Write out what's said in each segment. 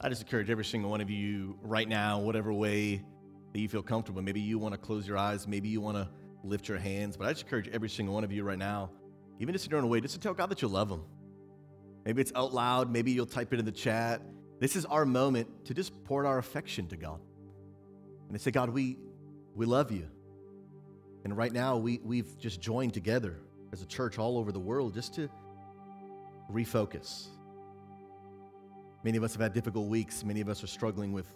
I just encourage every single one of you right now, whatever way that you feel comfortable. Maybe you want to close your eyes, maybe you want to lift your hands, but I just encourage every single one of you right now, even just in your own way, just to tell God that you love Him. Maybe it's out loud, maybe you'll type it in the chat. This is our moment to just pour our affection to God. And to say, God, we, we love you. And right now, we, we've just joined together as a church all over the world just to refocus. Many of us have had difficult weeks. Many of us are struggling with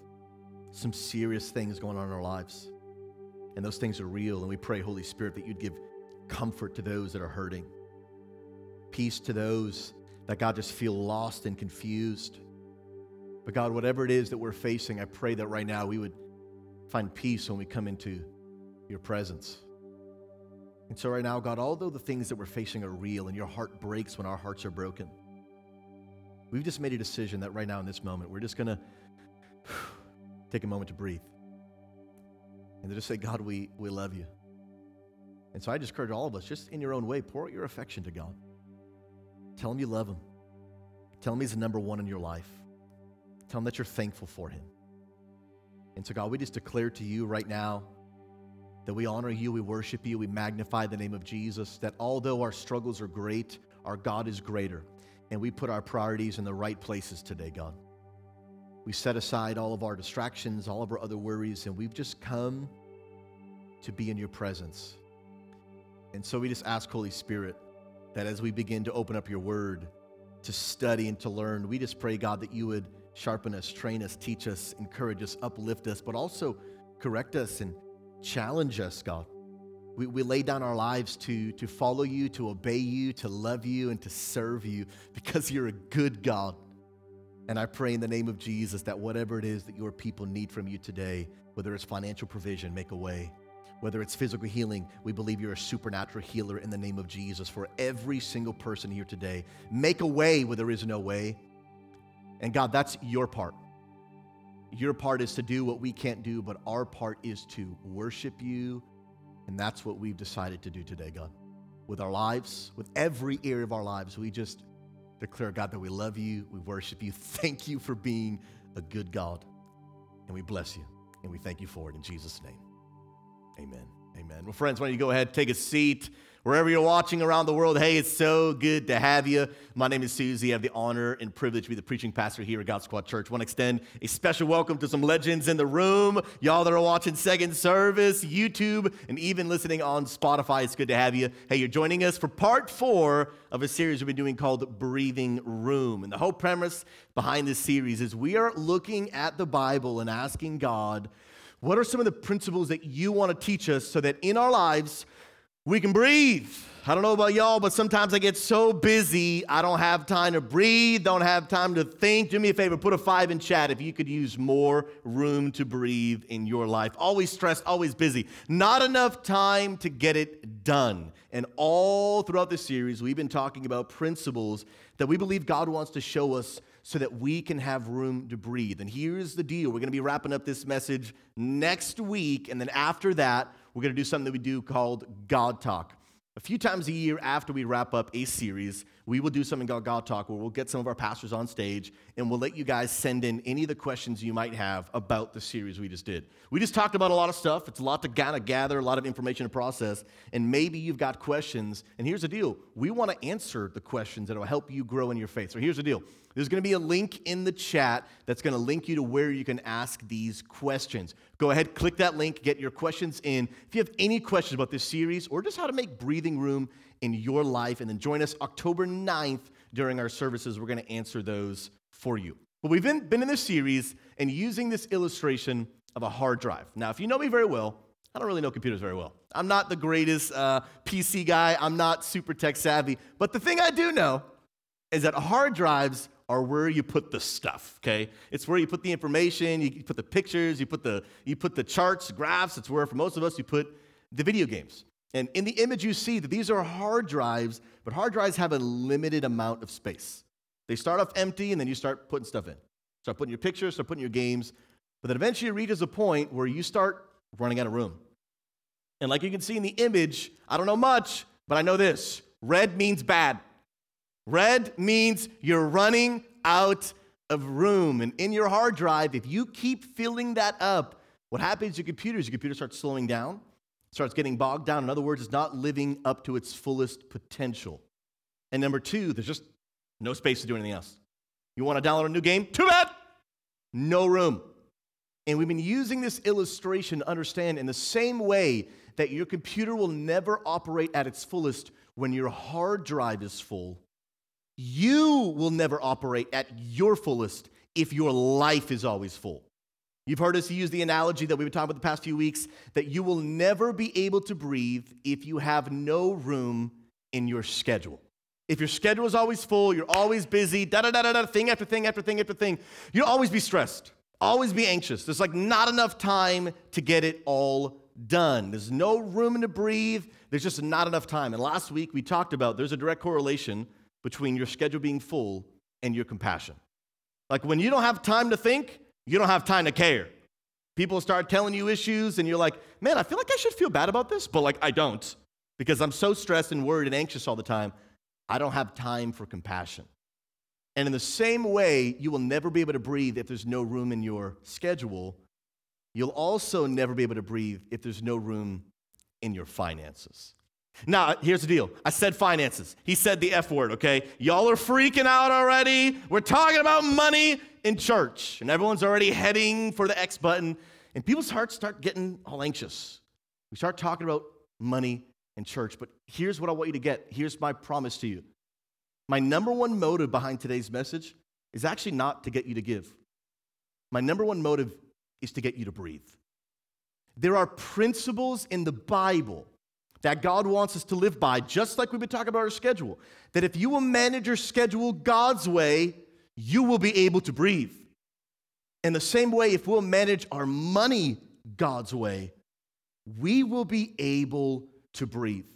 some serious things going on in our lives. And those things are real. And we pray, Holy Spirit, that you'd give comfort to those that are hurting, peace to those that God just feel lost and confused. But God, whatever it is that we're facing, I pray that right now we would find peace when we come into your presence. And so, right now, God, although the things that we're facing are real and your heart breaks when our hearts are broken, we've just made a decision that right now in this moment, we're just going to take a moment to breathe and to just say, God, we, we love you. And so I just encourage all of us, just in your own way, pour out your affection to God. Tell him you love him. Tell him he's the number one in your life. Tell him that you're thankful for him. And so, God, we just declare to you right now that we honor you, we worship you, we magnify the name of Jesus, that although our struggles are great, our God is greater. And we put our priorities in the right places today, God. We set aside all of our distractions, all of our other worries, and we've just come to be in your presence. And so we just ask, Holy Spirit, that as we begin to open up your word, to study and to learn, we just pray, God, that you would sharpen us, train us, teach us, encourage us, uplift us, but also correct us and challenge us, God. We, we lay down our lives to, to follow you, to obey you, to love you, and to serve you because you're a good God. And I pray in the name of Jesus that whatever it is that your people need from you today, whether it's financial provision, make a way. Whether it's physical healing, we believe you're a supernatural healer in the name of Jesus for every single person here today. Make a way where there is no way. And God, that's your part. Your part is to do what we can't do, but our part is to worship you. And that's what we've decided to do today, God. With our lives, with every area of our lives, we just declare, God, that we love you, we worship you. Thank you for being a good God. And we bless you and we thank you for it in Jesus' name. Amen. Amen. Well, friends, why don't you go ahead, take a seat. Wherever you're watching around the world, hey, it's so good to have you. My name is Susie. I have the honor and privilege to be the preaching pastor here at God Squad Church. I want to extend a special welcome to some legends in the room. Y'all that are watching second service, YouTube, and even listening on Spotify. It's good to have you. Hey, you're joining us for part four of a series we've been doing called Breathing Room. And the whole premise behind this series is we are looking at the Bible and asking God, what are some of the principles that you want to teach us so that in our lives, we can breathe. I don't know about y'all, but sometimes I get so busy, I don't have time to breathe, don't have time to think. Do me a favor, put a five in chat if you could use more room to breathe in your life. Always stressed, always busy. Not enough time to get it done. And all throughout this series, we've been talking about principles that we believe God wants to show us so that we can have room to breathe. And here's the deal we're going to be wrapping up this message next week. And then after that, we're going to do something that we do called God Talk. A few times a year after we wrap up a series, we will do something called God Talk where we'll get some of our pastors on stage and we'll let you guys send in any of the questions you might have about the series we just did. We just talked about a lot of stuff. It's a lot to kind of gather, a lot of information to process, and maybe you've got questions. And here's the deal we want to answer the questions that will help you grow in your faith. So here's the deal there's going to be a link in the chat that's going to link you to where you can ask these questions. Go ahead, click that link, get your questions in. If you have any questions about this series or just how to make breathing room in your life, and then join us October 9th during our services, we're going to answer those for you. But we've been, been in this series and using this illustration of a hard drive. Now, if you know me very well, I don't really know computers very well. I'm not the greatest uh, PC guy, I'm not super tech savvy, but the thing I do know is that hard drives are where you put the stuff, okay? It's where you put the information, you put the pictures, you put the, you put the charts, graphs. It's where, for most of us, you put the video games. And in the image, you see that these are hard drives, but hard drives have a limited amount of space. They start off empty, and then you start putting stuff in. Start putting your pictures, start putting your games, but then eventually it reaches a point where you start running out of room. And like you can see in the image, I don't know much, but I know this red means bad. Red means you're running out of room. And in your hard drive, if you keep filling that up, what happens to your computer is your computer starts slowing down, starts getting bogged down. In other words, it's not living up to its fullest potential. And number two, there's just no space to do anything else. You want to download a new game? Too bad. No room. And we've been using this illustration to understand in the same way that your computer will never operate at its fullest when your hard drive is full, you will never operate at your fullest if your life is always full. You've heard us use the analogy that we've been talking about the past few weeks that you will never be able to breathe if you have no room in your schedule. If your schedule is always full, you're always busy, da da da da da, thing after thing after thing after thing, you'll always be stressed, always be anxious. There's like not enough time to get it all done. There's no room to breathe. There's just not enough time. And last week we talked about there's a direct correlation between your schedule being full and your compassion. Like when you don't have time to think, you don't have time to care. People start telling you issues, and you're like, man, I feel like I should feel bad about this, but like I don't because I'm so stressed and worried and anxious all the time. I don't have time for compassion. And in the same way, you will never be able to breathe if there's no room in your schedule You'll also never be able to breathe if there's no room in your finances. Now, here's the deal. I said finances. He said the F word, okay? Y'all are freaking out already. We're talking about money in church, and everyone's already heading for the X button, and people's hearts start getting all anxious. We start talking about money in church, but here's what I want you to get. Here's my promise to you. My number one motive behind today's message is actually not to get you to give. My number one motive is to get you to breathe. There are principles in the Bible that God wants us to live by, just like we've been talking about our schedule. That if you will manage your schedule God's way, you will be able to breathe. In the same way, if we'll manage our money God's way, we will be able to breathe.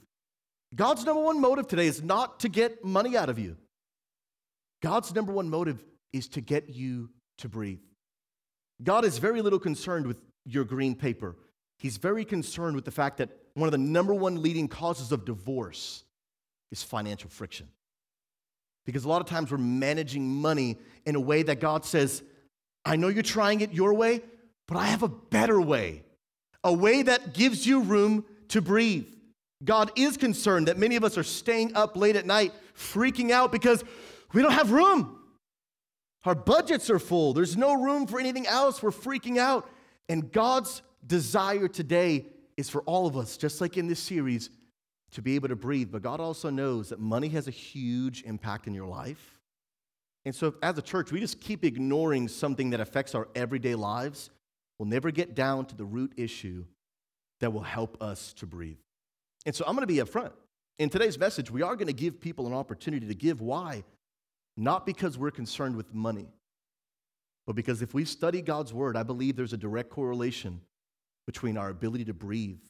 God's number one motive today is not to get money out of you. God's number one motive is to get you to breathe. God is very little concerned with your green paper. He's very concerned with the fact that one of the number one leading causes of divorce is financial friction. Because a lot of times we're managing money in a way that God says, I know you're trying it your way, but I have a better way, a way that gives you room to breathe. God is concerned that many of us are staying up late at night, freaking out because we don't have room. Our budgets are full. There's no room for anything else. We're freaking out. And God's desire today is for all of us, just like in this series, to be able to breathe. But God also knows that money has a huge impact in your life. And so, as a church, we just keep ignoring something that affects our everyday lives. We'll never get down to the root issue that will help us to breathe. And so, I'm going to be upfront. In today's message, we are going to give people an opportunity to give. Why? Not because we're concerned with money, but because if we study God's word, I believe there's a direct correlation between our ability to breathe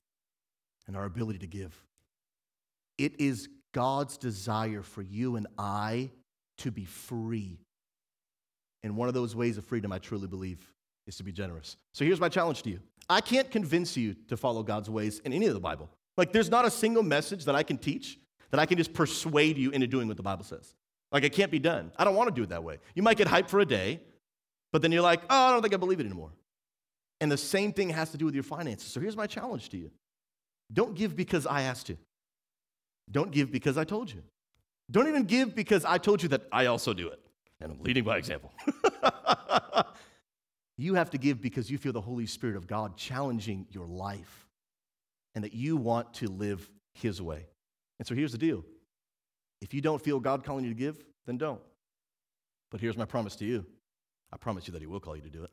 and our ability to give. It is God's desire for you and I to be free. And one of those ways of freedom, I truly believe, is to be generous. So here's my challenge to you I can't convince you to follow God's ways in any of the Bible. Like, there's not a single message that I can teach that I can just persuade you into doing what the Bible says. Like it can't be done. I don't want to do it that way. You might get hyped for a day, but then you're like, oh, I don't think I believe it anymore. And the same thing has to do with your finances. So here's my challenge to you don't give because I asked you, don't give because I told you. Don't even give because I told you that I also do it. And I'm leading by example. you have to give because you feel the Holy Spirit of God challenging your life and that you want to live His way. And so here's the deal if you don't feel God calling you to give, then don't. But here's my promise to you I promise you that He will call you to do it.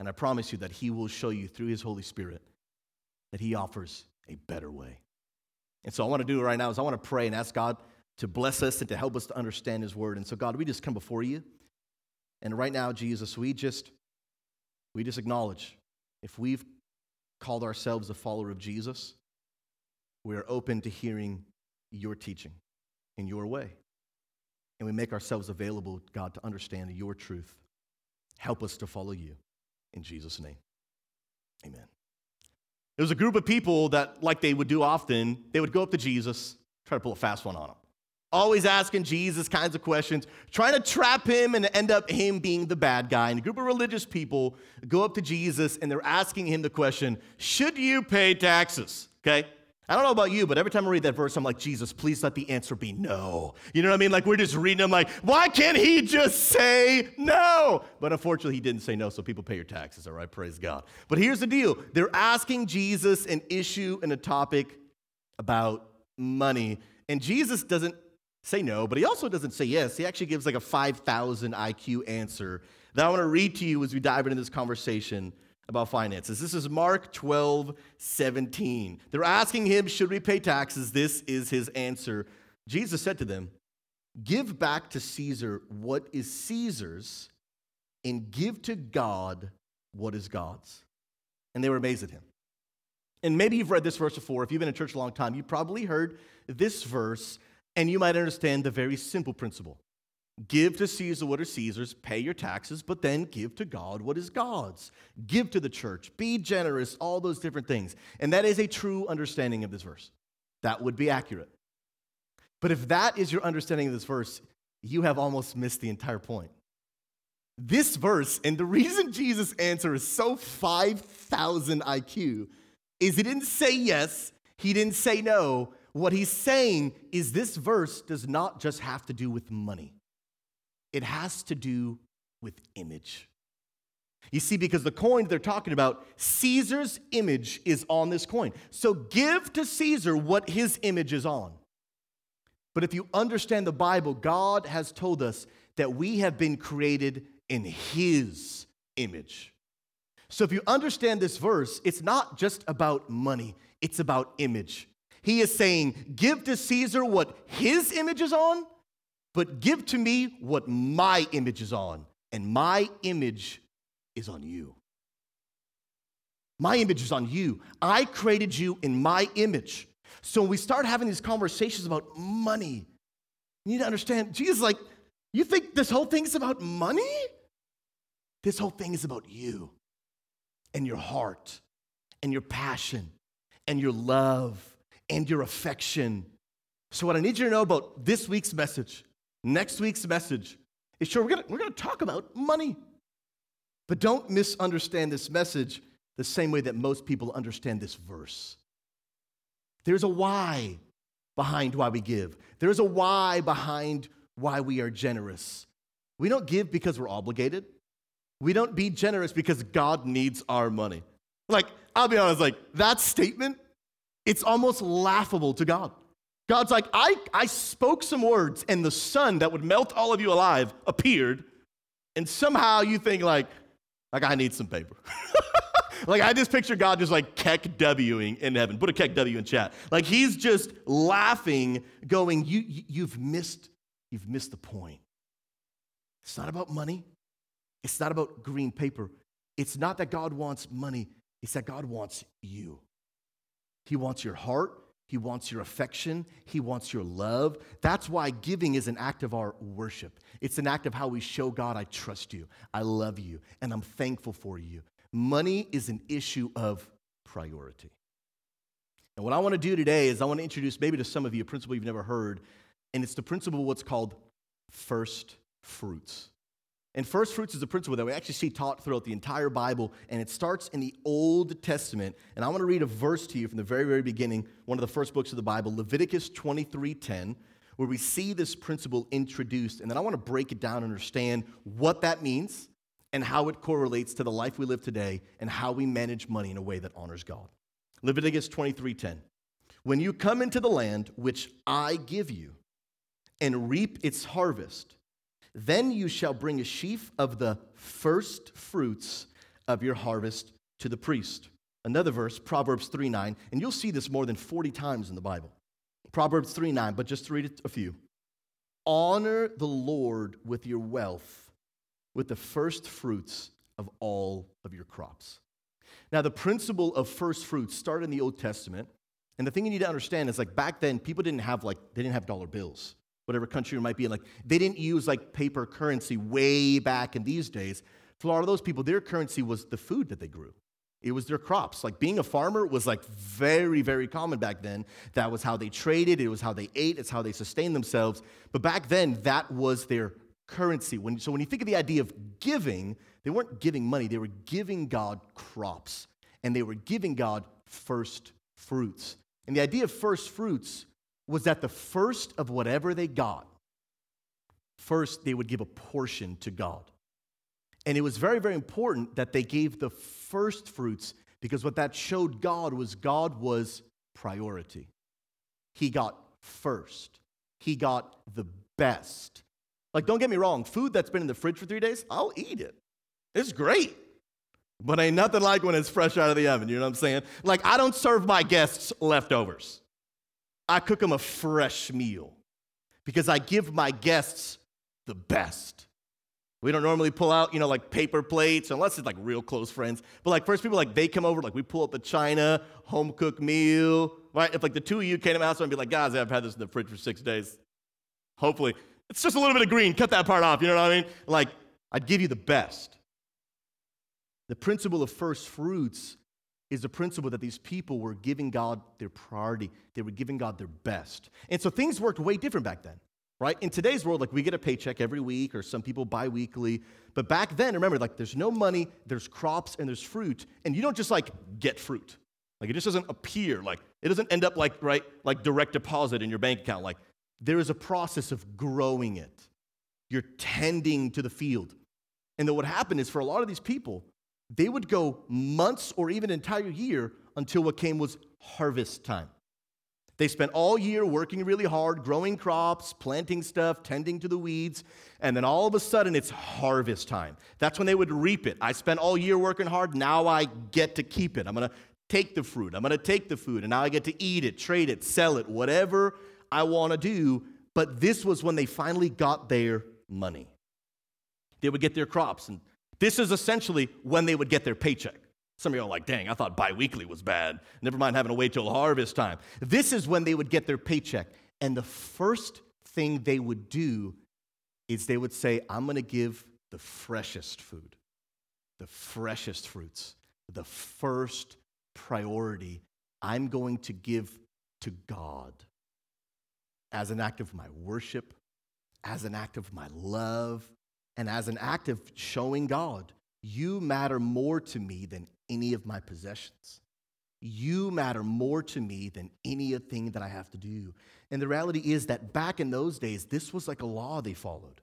And I promise you that He will show you through His Holy Spirit that He offers a better way. And so I want to do right now is I want to pray and ask God to bless us and to help us to understand His Word. And so, God, we just come before you. And right now, Jesus, we just we just acknowledge if we've called ourselves a follower of Jesus, we are open to hearing your teaching in your way. And we make ourselves available, God, to understand your truth. Help us to follow you. In Jesus' name, amen. There was a group of people that, like they would do often, they would go up to Jesus, try to pull a fast one on him. always asking Jesus kinds of questions, trying to trap him and end up him being the bad guy. And a group of religious people go up to Jesus and they're asking him the question, Should you pay taxes? Okay? I don't know about you, but every time I read that verse, I'm like, Jesus, please let the answer be no. You know what I mean? Like we're just reading, I'm like, why can't he just say no? But unfortunately, he didn't say no, so people pay your taxes, all right? Praise God. But here's the deal they're asking Jesus an issue and a topic about money. And Jesus doesn't say no, but he also doesn't say yes. He actually gives like a 5,000 IQ answer that I want to read to you as we dive into this conversation about finances. This is Mark 12, 17. They're asking him, Should we pay taxes? This is his answer. Jesus said to them, Give back to Caesar what is Caesar's, and give to God what is God's. And they were amazed at him. And maybe you've read this verse before. If you've been in church a long time, you probably heard this verse, and you might understand the very simple principle Give to Caesar what is Caesar's, pay your taxes, but then give to God what is God's. Give to the church, be generous, all those different things. And that is a true understanding of this verse. That would be accurate. But if that is your understanding of this verse, you have almost missed the entire point. This verse, and the reason Jesus' answer is so 5,000 IQ, is he didn't say yes, he didn't say no. What he's saying is this verse does not just have to do with money it has to do with image. You see, because the coin they're talking about, Caesar's image is on this coin. So give to Caesar what his image is on. But if you understand the Bible, God has told us that we have been created in his image. So if you understand this verse, it's not just about money, it's about image. He is saying, give to Caesar what his image is on, but give to me what my image is on, and my image is on you. My image is on you. I created you in my image. So when we start having these conversations about money, you need to understand Jesus, like, you think this whole thing is about money? This whole thing is about you and your heart and your passion and your love and your affection. So, what I need you to know about this week's message Next week's message is sure, we're gonna, we're gonna talk about money. But don't misunderstand this message the same way that most people understand this verse. There's a why behind why we give, there's a why behind why we are generous. We don't give because we're obligated. We don't be generous because God needs our money. Like, I'll be honest, like, that statement, it's almost laughable to God. God's like, I, I spoke some words, and the sun that would melt all of you alive appeared, and somehow you think, like, like I need some paper. like I just picture God just like keck Wing in heaven. Put a KEKW in chat. Like he's just laughing, going, you, you've missed, you've missed the point. It's not about money. It's not about green paper. It's not that God wants money. It's that God wants you. He wants your heart. He wants your affection. He wants your love. That's why giving is an act of our worship. It's an act of how we show God, I trust you, I love you, and I'm thankful for you. Money is an issue of priority. And what I want to do today is I want to introduce maybe to some of you a principle you've never heard, and it's the principle of what's called first fruits. And first fruits is a principle that we actually see taught throughout the entire Bible, and it starts in the Old Testament. And I want to read a verse to you from the very, very beginning, one of the first books of the Bible, Leviticus 23:10, where we see this principle introduced. And then I want to break it down and understand what that means and how it correlates to the life we live today and how we manage money in a way that honors God. Leviticus 23:10. When you come into the land which I give you and reap its harvest, then you shall bring a sheaf of the first fruits of your harvest to the priest. Another verse, Proverbs 3 9, and you'll see this more than 40 times in the Bible. Proverbs 3 9, but just to read it a few. Honor the Lord with your wealth, with the first fruits of all of your crops. Now, the principle of first fruits started in the Old Testament. And the thing you need to understand is like back then, people didn't have like, they didn't have dollar bills whatever country it might be in. Like they didn't use like paper currency way back in these days. For a lot of those people, their currency was the food that they grew. It was their crops. Like being a farmer was like very, very common back then. That was how they traded, it was how they ate, it's how they sustained themselves. But back then, that was their currency. When, so when you think of the idea of giving, they weren't giving money, they were giving God crops, and they were giving God first fruits. And the idea of first fruits was that the first of whatever they got, first they would give a portion to God. And it was very, very important that they gave the first fruits because what that showed God was God was priority. He got first, He got the best. Like, don't get me wrong, food that's been in the fridge for three days, I'll eat it. It's great. But ain't nothing like when it's fresh out of the oven, you know what I'm saying? Like, I don't serve my guests leftovers. I cook them a fresh meal because I give my guests the best. We don't normally pull out, you know, like paper plates unless it's like real close friends. But like first people, like they come over, like we pull out the china, home cooked meal, right? If like the two of you came to my house and be like, guys, I've had this in the fridge for six days. Hopefully, it's just a little bit of green. Cut that part off. You know what I mean? Like I'd give you the best. The principle of first fruits is the principle that these people were giving God their priority. They were giving God their best. And so things worked way different back then right? In today's world, like we get a paycheck every week or some people bi weekly. But back then, remember, like there's no money, there's crops, and there's fruit. And you don't just like get fruit. Like it just doesn't appear. Like it doesn't end up like, right, like direct deposit in your bank account. Like there is a process of growing it. You're tending to the field. And then what happened is for a lot of these people, they would go months or even entire year until what came was harvest time. They spent all year working really hard, growing crops, planting stuff, tending to the weeds, and then all of a sudden it's harvest time. That's when they would reap it. I spent all year working hard, now I get to keep it. I'm gonna take the fruit, I'm gonna take the food, and now I get to eat it, trade it, sell it, whatever I wanna do. But this was when they finally got their money. They would get their crops, and this is essentially when they would get their paycheck. Some of you are like, dang, I thought biweekly was bad. Never mind having to wait till harvest time. This is when they would get their paycheck. And the first thing they would do is they would say, I'm going to give the freshest food, the freshest fruits, the first priority I'm going to give to God as an act of my worship, as an act of my love, and as an act of showing God, you matter more to me than any of my possessions. You matter more to me than anything that I have to do. And the reality is that back in those days, this was like a law they followed.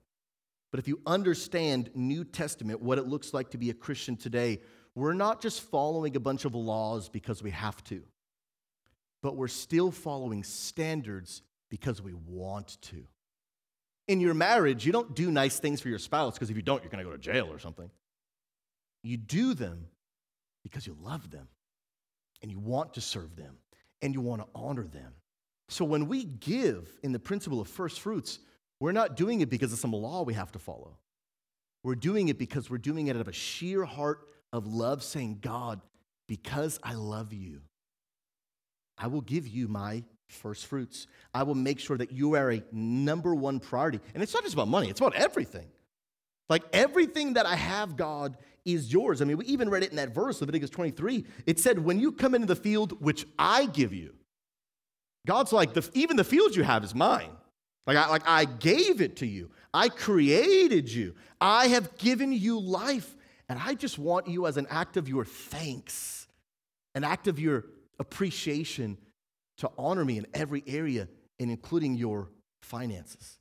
But if you understand New Testament, what it looks like to be a Christian today, we're not just following a bunch of laws because we have to, but we're still following standards because we want to. In your marriage, you don't do nice things for your spouse because if you don't, you're going to go to jail or something. You do them because you love them and you want to serve them and you want to honor them. So when we give in the principle of first fruits, we're not doing it because of some law we have to follow. We're doing it because we're doing it out of a sheer heart of love, saying, God, because I love you, I will give you my first fruits. I will make sure that you are a number one priority. And it's not just about money, it's about everything. Like everything that I have, God, is yours. I mean, we even read it in that verse, Leviticus 23. It said, When you come into the field which I give you, God's like, the, even the field you have is mine. Like I, like I gave it to you. I created you. I have given you life. And I just want you as an act of your thanks, an act of your appreciation to honor me in every area, and including your finances.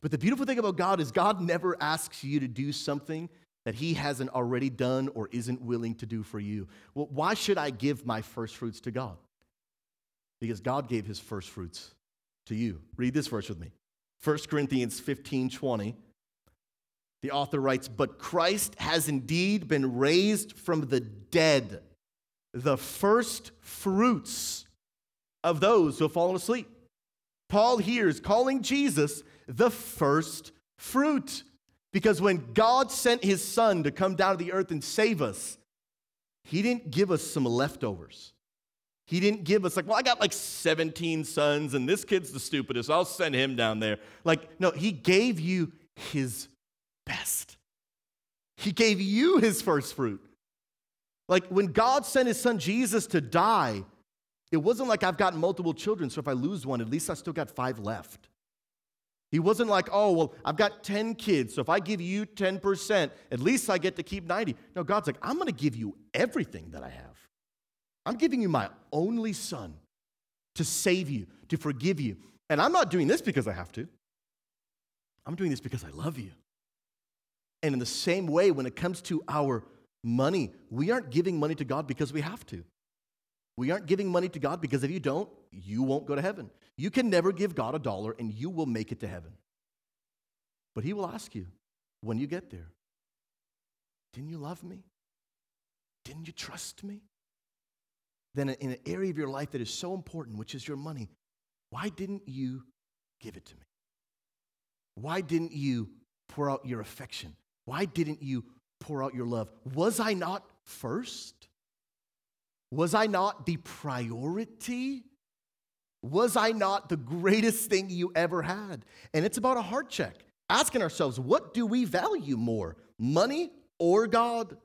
But the beautiful thing about God is God never asks you to do something that he hasn't already done or isn't willing to do for you. Well, why should I give my first fruits to God? Because God gave his first fruits to you. Read this verse with me 1 Corinthians 15 20. The author writes, But Christ has indeed been raised from the dead, the first fruits of those who have fallen asleep. Paul here is calling Jesus the first fruit. Because when God sent his son to come down to the earth and save us, he didn't give us some leftovers. He didn't give us, like, well, I got like 17 sons and this kid's the stupidest. I'll send him down there. Like, no, he gave you his best. He gave you his first fruit. Like when God sent his son Jesus to die, it wasn't like I've got multiple children, so if I lose one, at least I still got five left. He wasn't like, oh, well, I've got 10 kids, so if I give you 10%, at least I get to keep 90. No, God's like, I'm going to give you everything that I have. I'm giving you my only son to save you, to forgive you. And I'm not doing this because I have to. I'm doing this because I love you. And in the same way, when it comes to our money, we aren't giving money to God because we have to. We aren't giving money to God because if you don't, you won't go to heaven. You can never give God a dollar and you will make it to heaven. But He will ask you when you get there Didn't you love me? Didn't you trust me? Then, in an area of your life that is so important, which is your money, why didn't you give it to me? Why didn't you pour out your affection? Why didn't you pour out your love? Was I not first? Was I not the priority? Was I not the greatest thing you ever had? And it's about a heart check, asking ourselves, what do we value more, money or God?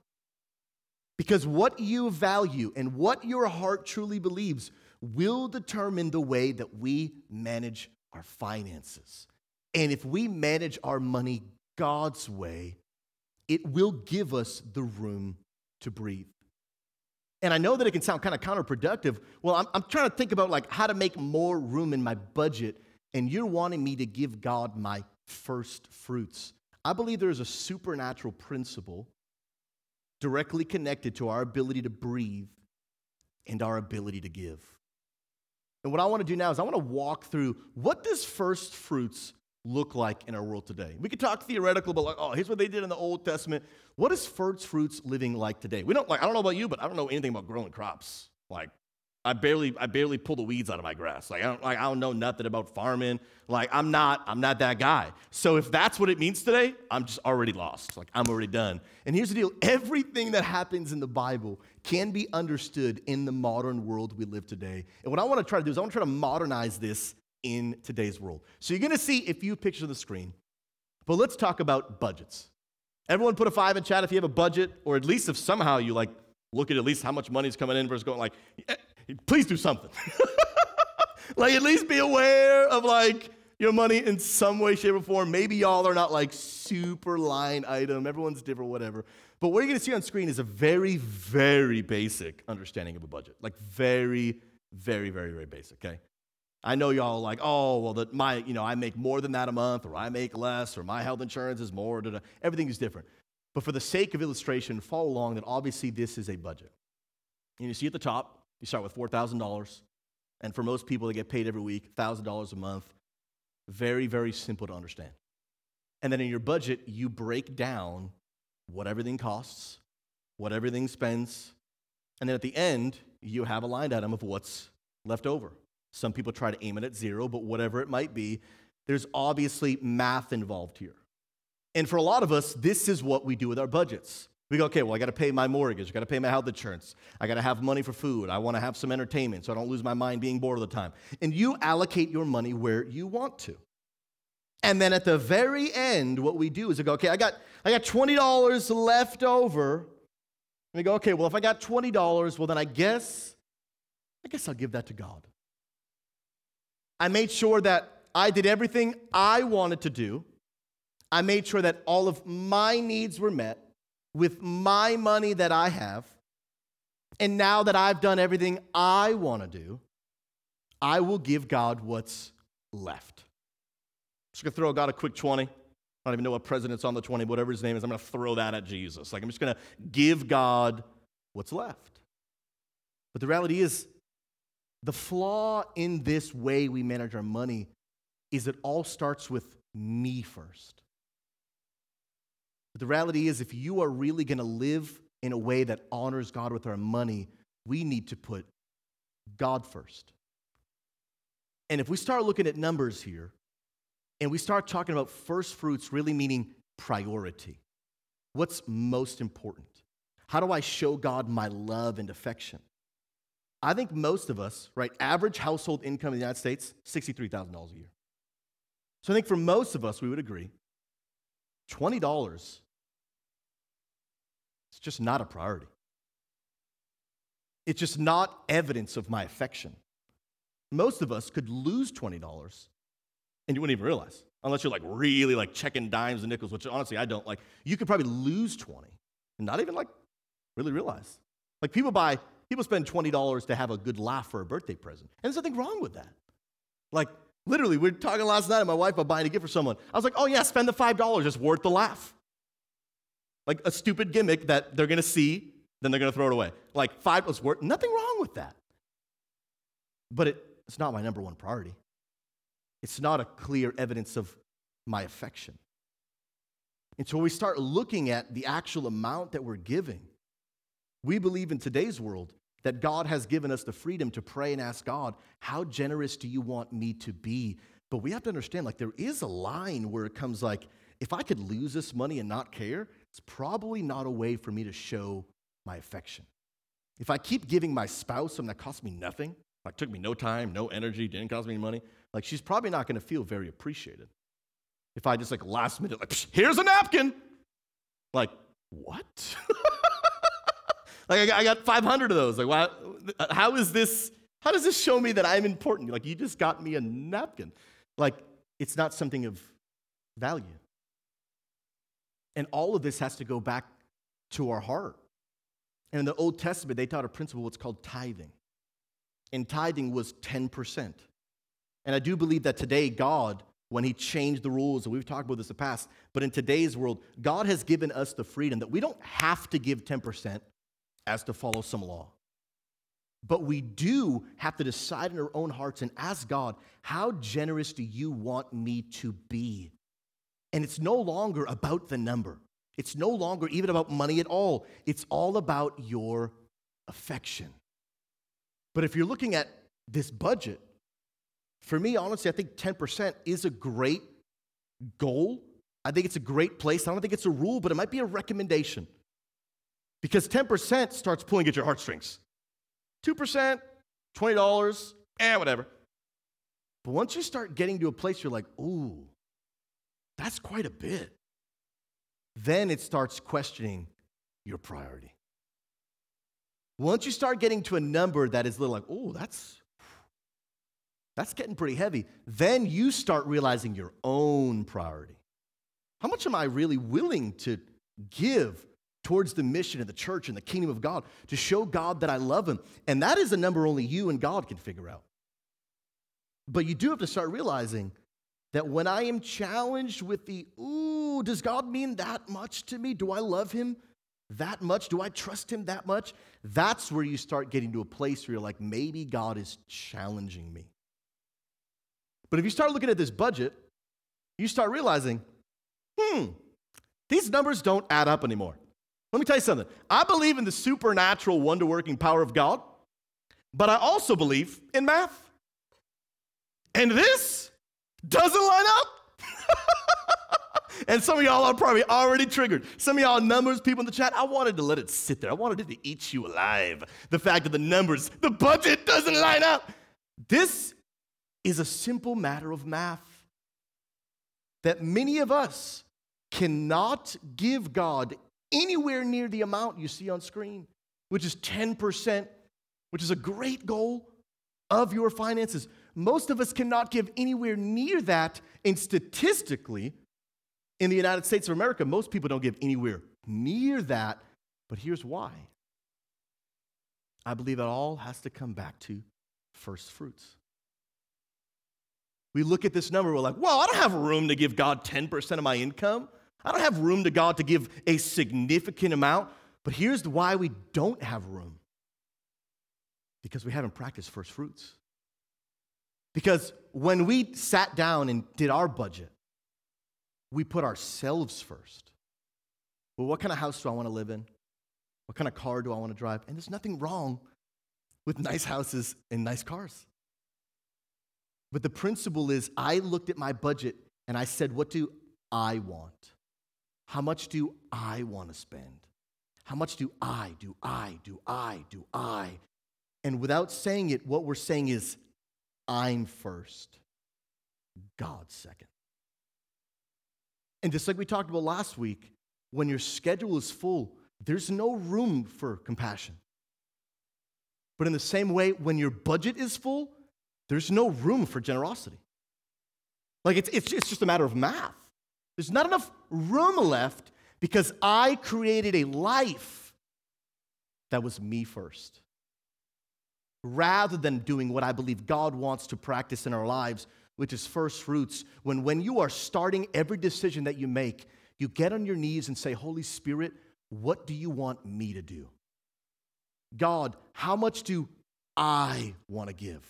Because what you value and what your heart truly believes will determine the way that we manage our finances. And if we manage our money God's way, it will give us the room to breathe. And I know that it can sound kind of counterproductive. Well, I'm, I'm trying to think about like how to make more room in my budget, and you're wanting me to give God my first fruits. I believe there is a supernatural principle directly connected to our ability to breathe and our ability to give. And what I want to do now is I want to walk through what does first fruits look like in our world today? We could talk theoretical, but like, oh, here's what they did in the Old Testament. What is first fruits living like today? We don't like, I don't know about you, but I don't know anything about growing crops. Like, I barely, I barely pull the weeds out of my grass. Like I don't, like I don't know nothing about farming. Like I'm not, I'm not that guy. So if that's what it means today, I'm just already lost. Like I'm already done. And here's the deal: everything that happens in the Bible can be understood in the modern world we live today. And what I want to try to do is I want to try to modernize this in today's world. So you're going to see a few pictures on the screen, but let's talk about budgets. Everyone put a five in chat if you have a budget, or at least if somehow you like look at at least how much money is coming in versus going like, eh, please do something. like at least be aware of like your money in some way, shape, or form. Maybe y'all are not like super line item. Everyone's different, whatever. But what you're gonna see on screen is a very, very basic understanding of a budget. Like very, very, very, very basic, okay? I know y'all like, oh, well, that my, you know, I make more than that a month, or I make less, or my health insurance is more. Da, da. Everything is different. But for the sake of illustration, follow along that obviously this is a budget. And you see at the top, you start with $4,000. And for most people, they get paid every week, $1,000 a month. Very, very simple to understand. And then in your budget, you break down what everything costs, what everything spends. And then at the end, you have a line item of what's left over. Some people try to aim it at zero, but whatever it might be, there's obviously math involved here. And for a lot of us, this is what we do with our budgets. We go, okay, well, I got to pay my mortgage. I got to pay my health insurance. I got to have money for food. I want to have some entertainment so I don't lose my mind being bored all the time. And you allocate your money where you want to. And then at the very end, what we do is we go, okay, I got, I got $20 left over. And we go, okay, well, if I got $20, well, then I guess, I guess I'll give that to God. I made sure that I did everything I wanted to do. I made sure that all of my needs were met with my money that I have. And now that I've done everything I want to do, I will give God what's left. I'm just to throw God a quick 20. I don't even know what president's on the 20, whatever his name is. I'm to throw that at Jesus. Like, I'm just to give God what's left. But the reality is, the flaw in this way we manage our money is it all starts with me first. But the reality is, if you are really going to live in a way that honors God with our money, we need to put God first. And if we start looking at numbers here and we start talking about first fruits really meaning priority, what's most important? How do I show God my love and affection? I think most of us, right, average household income in the United States, $63,000 a year. So I think for most of us, we would agree $20 is just not a priority. It's just not evidence of my affection. Most of us could lose $20 and you wouldn't even realize, unless you're like really like checking dimes and nickels, which honestly I don't. Like, you could probably lose 20 and not even like really realize. Like, people buy, people spend $20 to have a good laugh for a birthday present. And there's nothing wrong with that. Like, literally, we were talking last night, and my wife about buying a gift for someone. I was like, oh, yeah, spend the $5. It's worth the laugh. Like a stupid gimmick that they're gonna see, then they're gonna throw it away. Like, five was worth, nothing wrong with that. But it, it's not my number one priority. It's not a clear evidence of my affection. And so we start looking at the actual amount that we're giving. We believe in today's world that God has given us the freedom to pray and ask God, How generous do you want me to be? But we have to understand, like, there is a line where it comes like, if I could lose this money and not care, it's probably not a way for me to show my affection. If I keep giving my spouse something that costs me nothing, like took me no time, no energy, didn't cost me any money, like she's probably not to feel very appreciated. If I just like last minute, like, here's a napkin. Like, what? like I got 500 of those. Like, why, uh, how is this, how does this show me that I'm important? Like, you just got me a napkin. Like, it's not something of value. And all of this has to go back to our heart. And in the Old Testament, they taught a principle what's called tithing. And tithing was 10%. And I do believe that today, God, when He changed the rules, and we've talked about this in the past, but in today's world, God has given us the freedom that we don't have to give 10% as to follow some law. But we do have to decide in our own hearts and ask God, how generous do you want me to be? And it's no longer about the number. It's no longer even about money at all. It's all about your affection. But if you're looking at this budget, for me, honestly, I think 10% is a great goal. I think it's a great place. I don't think it's a rule, but it might be a recommendation. Because 10% starts pulling at your heartstrings. 2%, $20, eh, whatever. But once you start getting to a place you're like, ooh, that's quite a bit. Then it starts questioning your priority. Once you start getting to a number that is little like, oh, that's that's getting pretty heavy, then you start realizing your own priority. How much am I really willing to give towards the mission of the church and the kingdom of God to show God that I love Him? And that is a number only you and God can figure out. But you do have to start realizing that when I am challenged with the, ooh, does God mean that much to me? Do I love him that much? Do I trust him that much? That's where you start getting to a place where you're like, maybe God is challenging me. But if you start looking at this budget, you start realizing, hmm, these numbers don't add up anymore. Let me tell you something. I believe in the supernatural, wonder working power of God, but I also believe in math. And this doesn't line up. and some of y'all are probably already triggered. Some of y'all numbers people in the chat, I wanted to let it sit there. I wanted it to eat you alive. The fact that the numbers, the budget doesn't line up. This is a simple matter of math that many of us cannot give God anywhere near the amount you see on screen, which is 10%, which is a great goal of your finances. Most of us cannot give anywhere near that. And statistically, in the United States of America, most people don't give anywhere near that. But here's why I believe it all has to come back to first fruits. We look at this number, we're like, well, I don't have room to give God 10% of my income. I don't have room to God to give a significant amount. But here's why we don't have room because we haven't practiced first fruits. Because when we sat down and did our budget, we put ourselves first. Well, what kind of house do I want to live in? What kind of car do I want to drive? And there's nothing wrong with nice houses and nice cars. But the principle is I looked at my budget and I said, what do I want? How much do I want to spend? How much do I, do I, do I, do I? And without saying it, what we're saying is, I'm first, God second. And just like we talked about last week, when your schedule is full, there's no room for compassion. But in the same way, when your budget is full, there's no room for generosity. Like it's, it's, it's just a matter of math. There's not enough room left because I created a life that was me first. Rather than doing what I believe God wants to practice in our lives, which is first fruits, when, when you are starting every decision that you make, you get on your knees and say, Holy Spirit, what do you want me to do? God, how much do I want to give?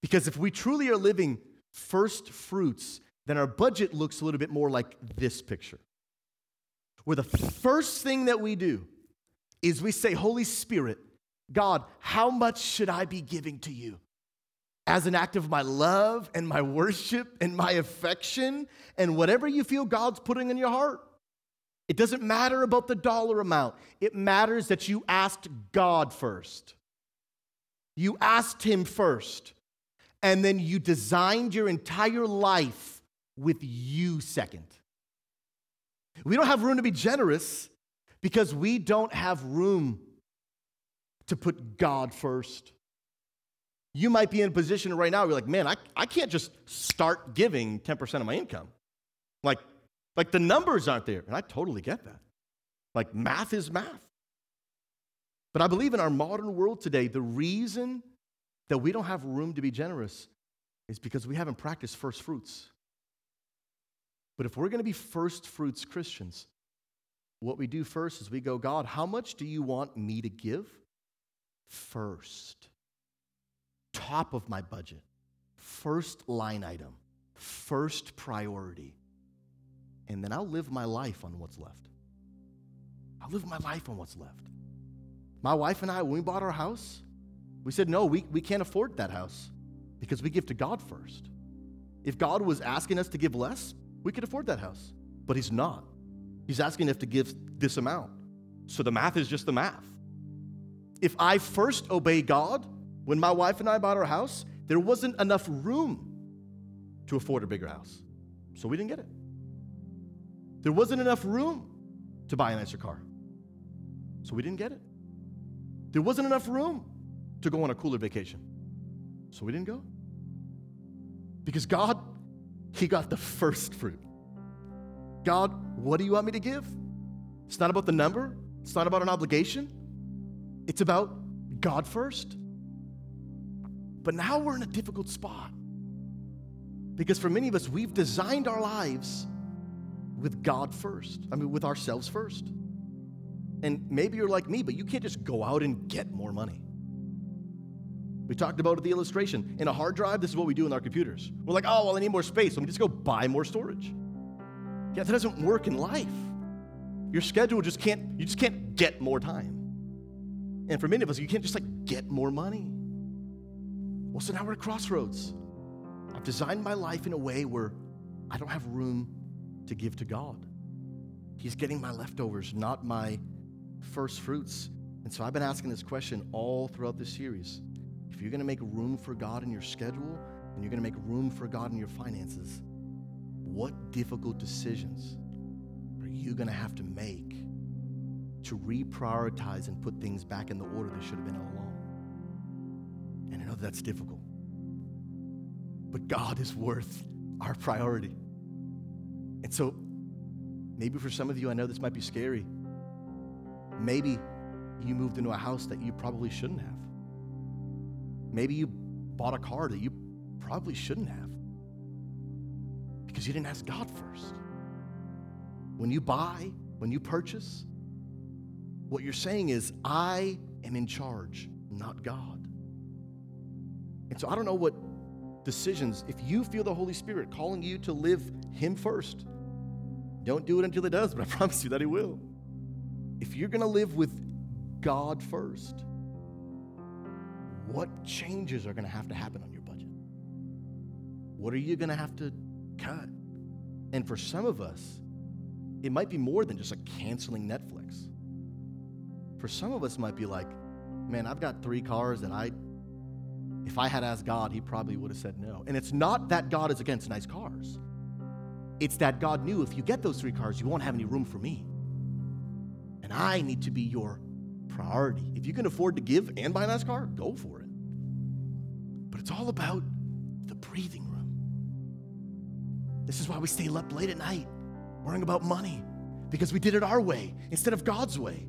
Because if we truly are living first fruits, then our budget looks a little bit more like this picture. Where the first thing that we do is we say, Holy Spirit, God, how much should I be giving to you? As an act of my love and my worship and my affection and whatever you feel God's putting in your heart. It doesn't matter about the dollar amount, it matters that you asked God first. You asked Him first, and then you designed your entire life with you second. We don't have room to be generous because we don't have room to put God first. You might be in a position right now, you're like, man, I, I can't just start giving 10% of my income. Like, like the numbers aren't there. And I totally get that. Like math is math. But I believe in our modern world today, the reason that we don't have room to be generous is because we haven't practiced first fruits. But if we're going to be first fruits Christians, what we do first is we go, God, how much do you want me to give? First. Top of my budget. First line item. First priority and then I'll live my life on what's left. I'll live my life on what's left. My wife and I, when we bought our house, we said, no, we, we can't afford that house because we give to God first. If God was asking us to give less, we could afford that house, but He's not. He's asking us to give this amount. So the math is just the math. If I first obey God, when my wife and I bought our house, there wasn't enough room to afford a bigger house. So we didn't get it. There wasn't enough room to buy a nicer car. So we didn't get it. There wasn't enough room to go on a cooler vacation. So we didn't go. Because God, He got the first fruit. God, what do you want me to give? It's not about the number, it's not about an obligation, it's about God first. But now we're in a difficult spot. Because for many of us, we've designed our lives with God first. I mean, with ourselves first. And maybe you're like me, but you can't just go out and get more money. We talked about it, the illustration. In a hard drive, this is what we do in our computers. We're like, oh, well, I need more space. Let me just go buy more storage. Yeah, that doesn't work in life. Your schedule just can't, you just can't get more time. And for many of us, you can't just like get more money. Well, so now we're at crossroads. I've designed my life in a way where I don't have room to give to God. He's getting my leftovers, not my first fruits. And so I've been asking this question all throughout this series. If you're going to make room for God in your schedule and you're going to make room for God in your finances, what difficult decisions are you going to have to make to reprioritize and put things back in the order they should have been all along? And I know that's difficult. But God is worth our priority. And so, maybe for some of you, I know this might be scary. Maybe you moved into a house that you probably shouldn't have. Maybe you bought a car that you probably shouldn't have because you didn't ask God first. When you buy, when you purchase, what you're saying is, I am in charge, not God. And so I don't know what decisions, if you feel the Holy Spirit calling you to live Him first, don't do it until He does, but I promise you that He will. If you're going to live with God first, what changes are going to have to happen on your budget? What are you going to have to cut? And for some of us, it might be more than just like canceling Netflix. For some of us, might be like, man, I've got three cars that I if I had asked God, he probably would have said no. And it's not that God is against nice cars. It's that God knew if you get those three cars, you won't have any room for me. And I need to be your priority. If you can afford to give and buy a nice car, go for it. But it's all about the breathing room. This is why we stay up late at night worrying about money because we did it our way instead of God's way.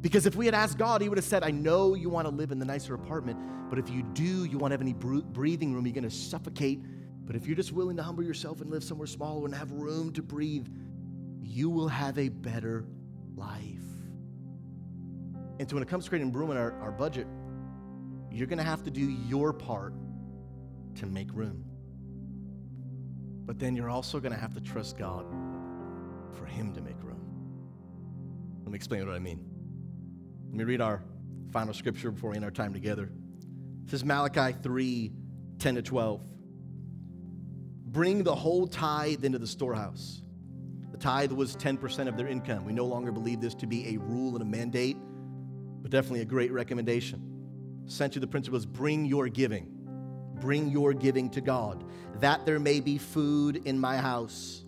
Because if we had asked God, He would have said, I know you want to live in the nicer apartment, but if you do, you won't have any breathing room. You're going to suffocate. But if you're just willing to humble yourself and live somewhere smaller and have room to breathe, you will have a better life. And so when it comes to creating room in our, our budget, you're going to have to do your part to make room. But then you're also going to have to trust God for Him to make room. Let me explain what I mean. Let me read our final scripture before we end our time together. This is Malachi 3 10 to 12. Bring the whole tithe into the storehouse. The tithe was 10% of their income. We no longer believe this to be a rule and a mandate, but definitely a great recommendation. Essentially, the principle is bring your giving. Bring your giving to God, that there may be food in my house.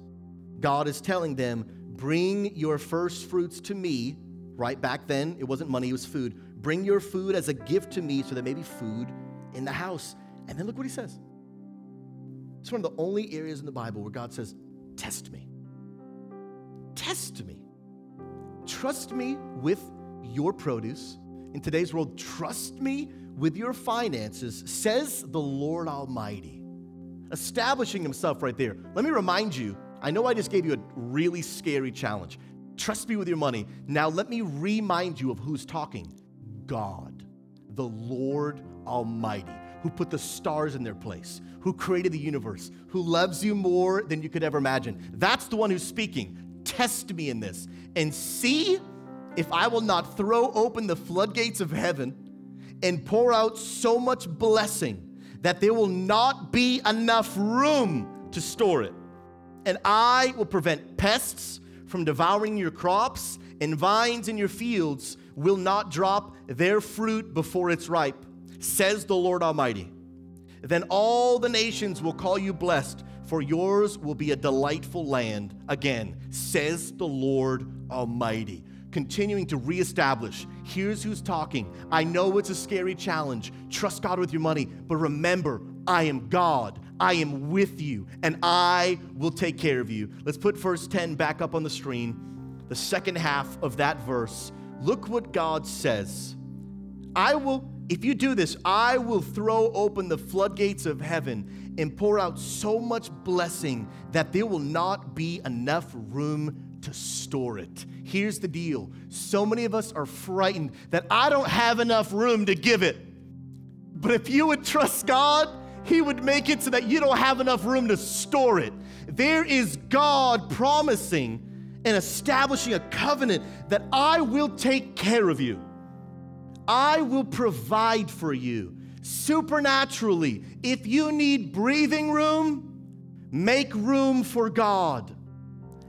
God is telling them, bring your first fruits to me. Right back then, it wasn't money, it was food. Bring your food as a gift to me so there may be food in the house. And then look what he says. It's one of the only areas in the Bible where God says, Test me. Test me. Trust me with your produce. In today's world, trust me with your finances, says the Lord Almighty. Establishing himself right there. Let me remind you I know I just gave you a really scary challenge. Trust me with your money. Now, let me remind you of who's talking God, the Lord Almighty, who put the stars in their place, who created the universe, who loves you more than you could ever imagine. That's the one who's speaking. Test me in this and see if I will not throw open the floodgates of heaven and pour out so much blessing that there will not be enough room to store it. And I will prevent pests from devouring your crops, and vines in your fields will not drop their fruit before it's ripe, says the Lord Almighty. Then all the nations will call you blessed, for yours will be a delightful land again, says the Lord Almighty continuing to reestablish here's who's talking. I know it's a scary challenge. Trust God with your money, but remember, I am God. I am with you, and I will take care of you. Let's put verse 10 back up on the screen. The second half of that verse. Look what God says. I will, if you do this, I will throw open the floodgates of heaven and pour out so much blessing that there will not be enough room to store it. Here's the deal so many of us are frightened that I don't have enough room to give it. But if you would trust God, He would make it so that you don't have enough room to store it. There is God promising and establishing a covenant that I will take care of you. I will provide for you supernaturally. If you need breathing room, make room for God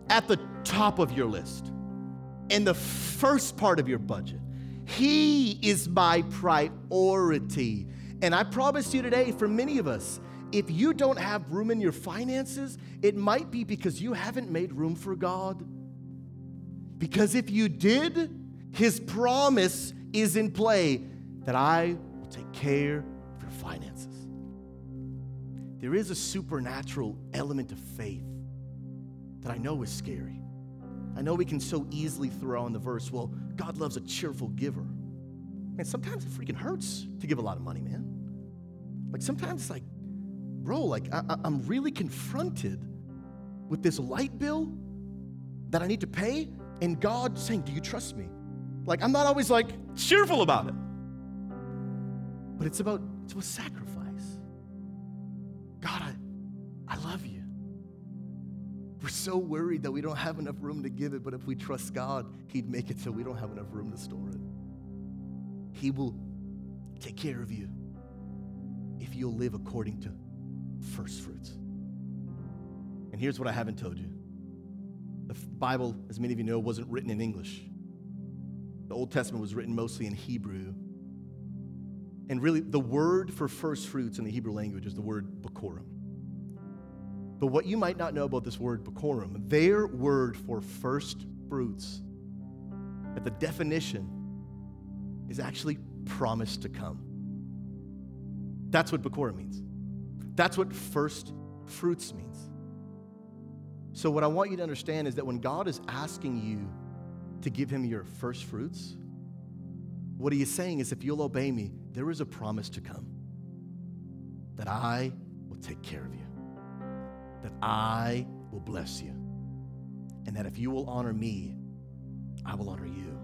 at the top of your list, in the first part of your budget. He is my priority. And I promise you today, for many of us, if you don't have room in your finances, it might be because you haven't made room for God. Because if you did, His promise is in play that I will take care of your finances. There is a supernatural element of faith that I know is scary. I know we can so easily throw in the verse, well, God loves a cheerful giver. Man, sometimes it freaking hurts to give a lot of money, man. Like sometimes it's like, bro, like I, am really confronted with this light bill that I need to pay, and God saying, Do you trust me? Like I'm not always like cheerful about it. But it's about it's about sacrifice. So worried that we don't have enough room to give it, but if we trust God, He'd make it so we don't have enough room to store it. He will take care of you if you'll live according to first fruits. And here's what I haven't told you the Bible, as many of you know, wasn't written in English, the Old Testament was written mostly in Hebrew. And really, the word for first fruits in the Hebrew language is the word Bikurim. But what you might not know about this word Bikurim, their word for first fruits, that the definition is actually promised to come. That's what Bakura means. That's what first fruits means. So, what I want you to understand is that when God is asking you to give Him your first fruits, what He is saying is if you'll obey me, there is a promise to come that I will take care of you, that I will bless you, and that if you will honor me, I will honor you.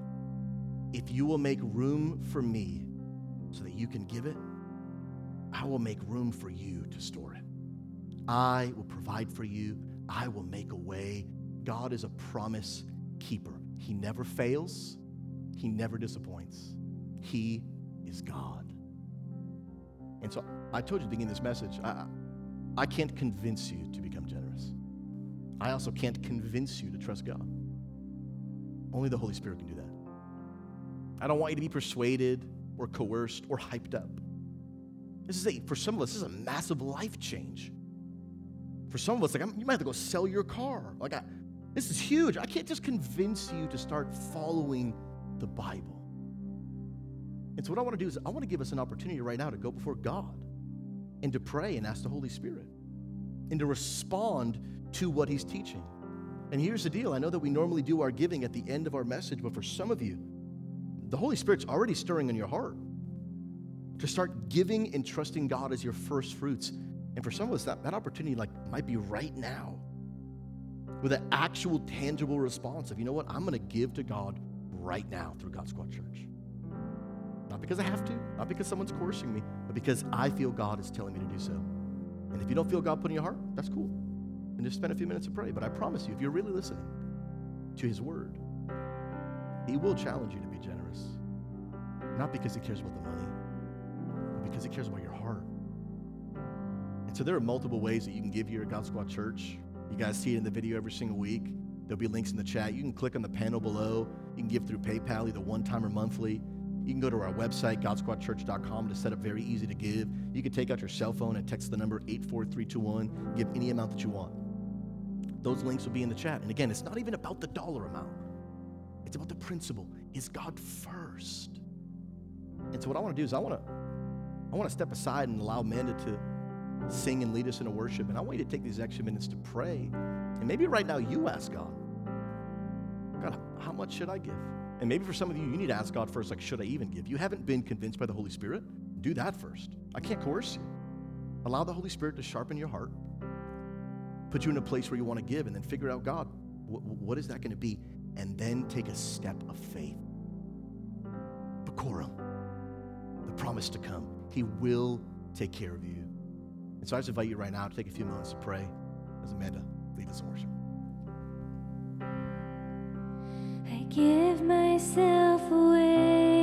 If you will make room for me so that you can give it, I will make room for you to store it. I will provide for you. I will make a way. God is a promise keeper. He never fails, He never disappoints. He is God. And so I told you at the beginning of this message, I, I can't convince you to become generous. I also can't convince you to trust God. Only the Holy Spirit can do that. I don't want you to be persuaded or coerced or hyped up. This is a, for some of us, this is a massive life change. For some of us, like I'm, you might have to go sell your car. Like I, this is huge. I can't just convince you to start following the Bible. And so what I want to do is I want to give us an opportunity right now to go before God and to pray and ask the Holy Spirit and to respond to what He's teaching. And here's the deal I know that we normally do our giving at the end of our message, but for some of you, the Holy Spirit's already stirring in your heart to start giving and trusting God as your first fruits. And for some of us, that, that opportunity like might be right now with an actual tangible response of, you know what, I'm gonna give to God right now through God Squad Church. Not because I have to, not because someone's coercing me, but because I feel God is telling me to do so. And if you don't feel God put in your heart, that's cool. And just spend a few minutes to pray. But I promise you, if you're really listening to His Word, He will challenge you to be generous. Not because He cares about the money, but because He cares about your heart. And so there are multiple ways that you can give here at God Squad Church. You guys see it in the video every single week. There'll be links in the chat. You can click on the panel below. You can give through PayPal, either one time or monthly. You can go to our website, godsquadchurch.com, to set up very easy to give. You can take out your cell phone and text the number 84321, give any amount that you want. Those links will be in the chat. And again, it's not even about the dollar amount, it's about the principle. Is God first? And so what I want to do is I want to I want to step aside and allow Amanda to sing and lead us in a worship. And I want you to take these extra minutes to pray. And maybe right now you ask God, God, how much should I give? And maybe for some of you, you need to ask God first, like, should I even give? You haven't been convinced by the Holy Spirit? Do that first. I can't coerce you. Allow the Holy Spirit to sharpen your heart, put you in a place where you want to give, and then figure out, God, wh- what is that going to be? And then take a step of faith. Bakura, the promise to come. He will take care of you. And so I just invite you right now to take a few moments to pray as Amanda leads us in worship. Give myself away.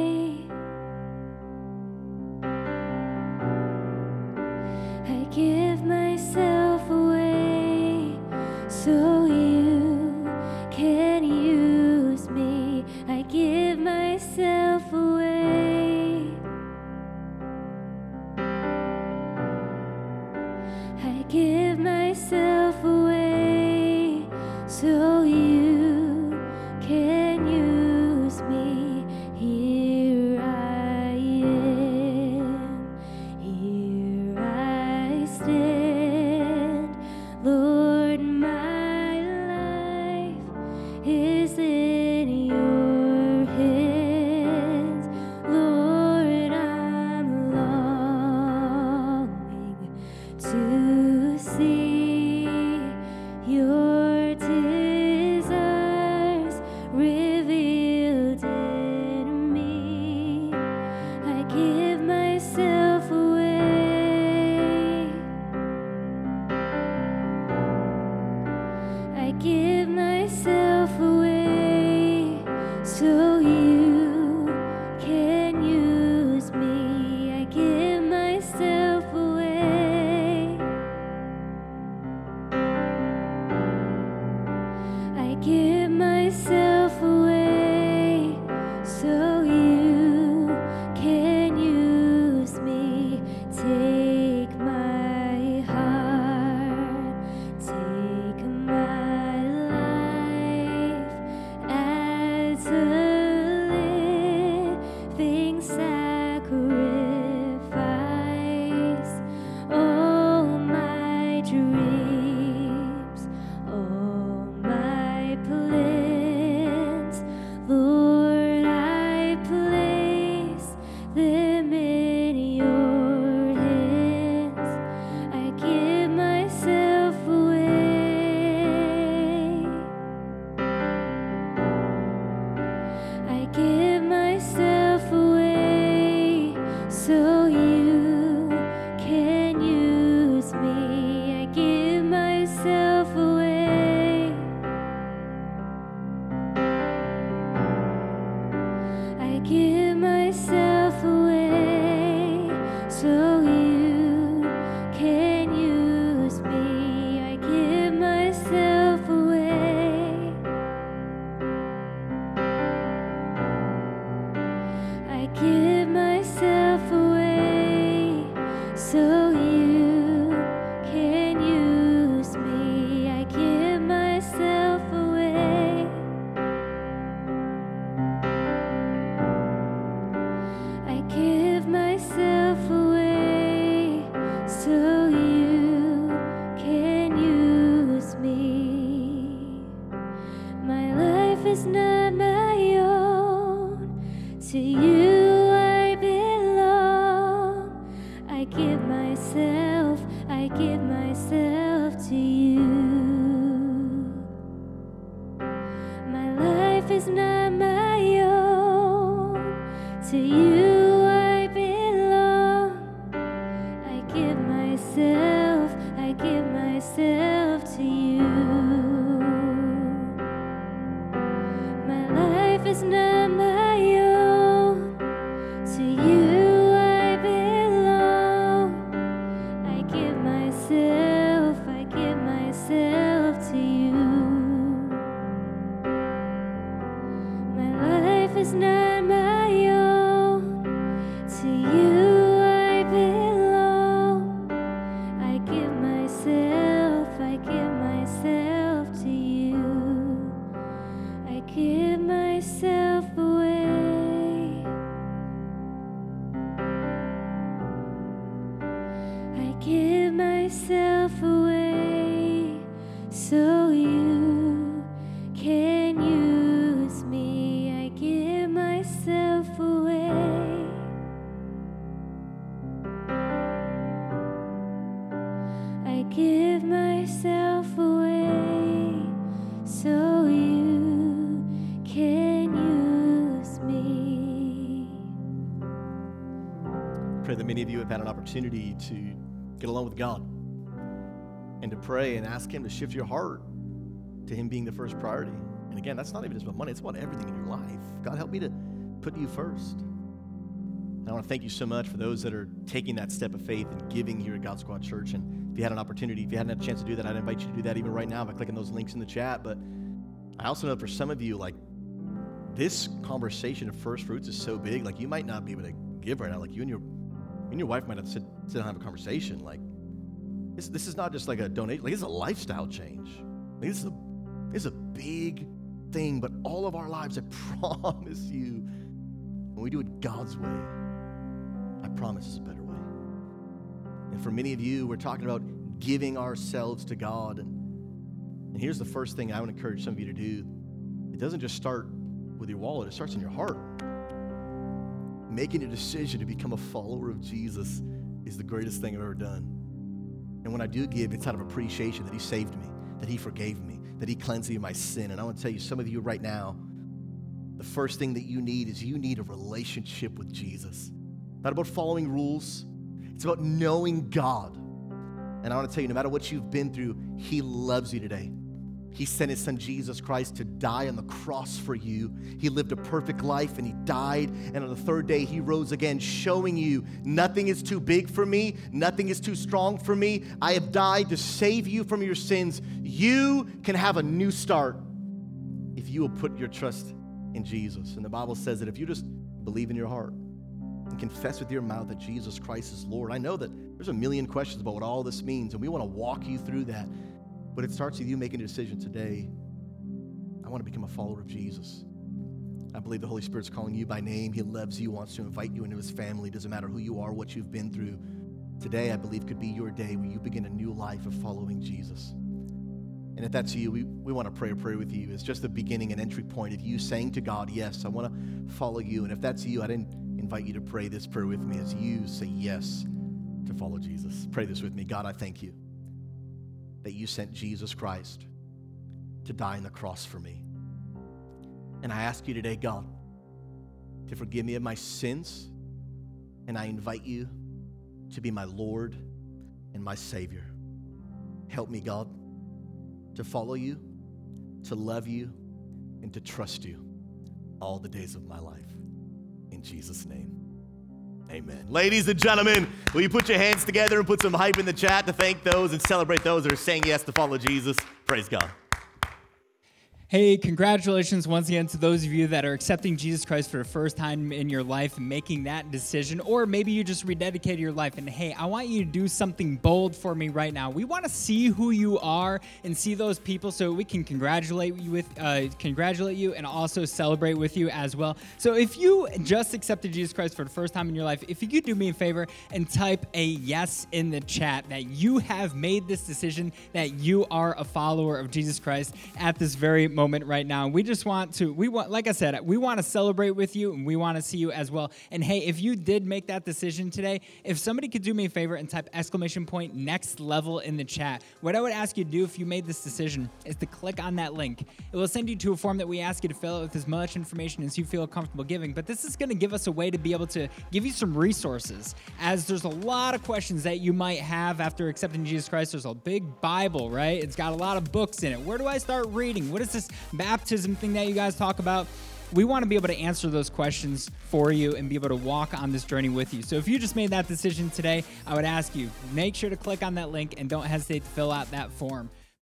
Opportunity to get along with God and to pray and ask Him to shift your heart to Him being the first priority. And again, that's not even just about money, it's about everything in your life. God, help me to put you first. And I want to thank you so much for those that are taking that step of faith and giving here at God Squad Church. And if you had an opportunity, if you hadn't had a chance to do that, I'd invite you to do that even right now by clicking those links in the chat. But I also know for some of you, like this conversation of first fruits is so big, like you might not be able to give right now. Like you and your you and your wife might have to sit, sit down and have a conversation. Like this, this is not just like a donation, like it's a lifestyle change. Like this is a this is a big thing, but all of our lives, I promise you, when we do it God's way, I promise it's a better way. And for many of you, we're talking about giving ourselves to God. And, and here's the first thing I would encourage some of you to do it doesn't just start with your wallet, it starts in your heart. Making a decision to become a follower of Jesus is the greatest thing I've ever done. And when I do give, it's out of appreciation that He saved me, that He forgave me, that He cleansed me of my sin. And I want to tell you, some of you right now, the first thing that you need is you need a relationship with Jesus. Not about following rules, it's about knowing God. And I want to tell you, no matter what you've been through, He loves you today. He sent His Son Jesus Christ to die on the cross for you. He lived a perfect life and He died. And on the third day, He rose again, showing you nothing is too big for me, nothing is too strong for me. I have died to save you from your sins. You can have a new start if you will put your trust in Jesus. And the Bible says that if you just believe in your heart and confess with your mouth that Jesus Christ is Lord, I know that there's a million questions about what all this means, and we want to walk you through that. But it starts with you making a decision today. I want to become a follower of Jesus. I believe the Holy Spirit's calling you by name. He loves you, wants to invite you into his family. Doesn't matter who you are, what you've been through. Today, I believe, could be your day where you begin a new life of following Jesus. And if that's you, we, we want to pray a prayer with you. It's just the beginning and entry point of you saying to God, Yes, I want to follow you. And if that's you, I didn't invite you to pray this prayer with me as you say yes to follow Jesus. Pray this with me. God, I thank you that you sent Jesus Christ to die on the cross for me. And I ask you today, God, to forgive me of my sins, and I invite you to be my Lord and my Savior. Help me, God, to follow you, to love you, and to trust you all the days of my life. In Jesus' name. Amen. Ladies and gentlemen, will you put your hands together and put some hype in the chat to thank those and celebrate those that are saying yes to follow Jesus? Praise God. Hey, congratulations once again to those of you that are accepting Jesus Christ for the first time in your life and making that decision. Or maybe you just rededicated your life. And hey, I want you to do something bold for me right now. We want to see who you are and see those people so we can congratulate you with uh, congratulate you and also celebrate with you as well. So if you just accepted Jesus Christ for the first time in your life, if you could do me a favor and type a yes in the chat that you have made this decision that you are a follower of Jesus Christ at this very moment moment right now. We just want to, we want, like I said, we want to celebrate with you and we want to see you as well. And hey, if you did make that decision today, if somebody could do me a favor and type exclamation point next level in the chat, what I would ask you to do if you made this decision is to click on that link. It will send you to a form that we ask you to fill out with as much information as you feel comfortable giving. But this is going to give us a way to be able to give you some resources, as there's a lot of questions that you might have after accepting Jesus Christ. There's a big Bible, right? It's got a lot of books in it. Where do I start reading? What is this baptism thing that you guys talk about. We want to be able to answer those questions for you and be able to walk on this journey with you. So if you just made that decision today, I would ask you make sure to click on that link and don't hesitate to fill out that form.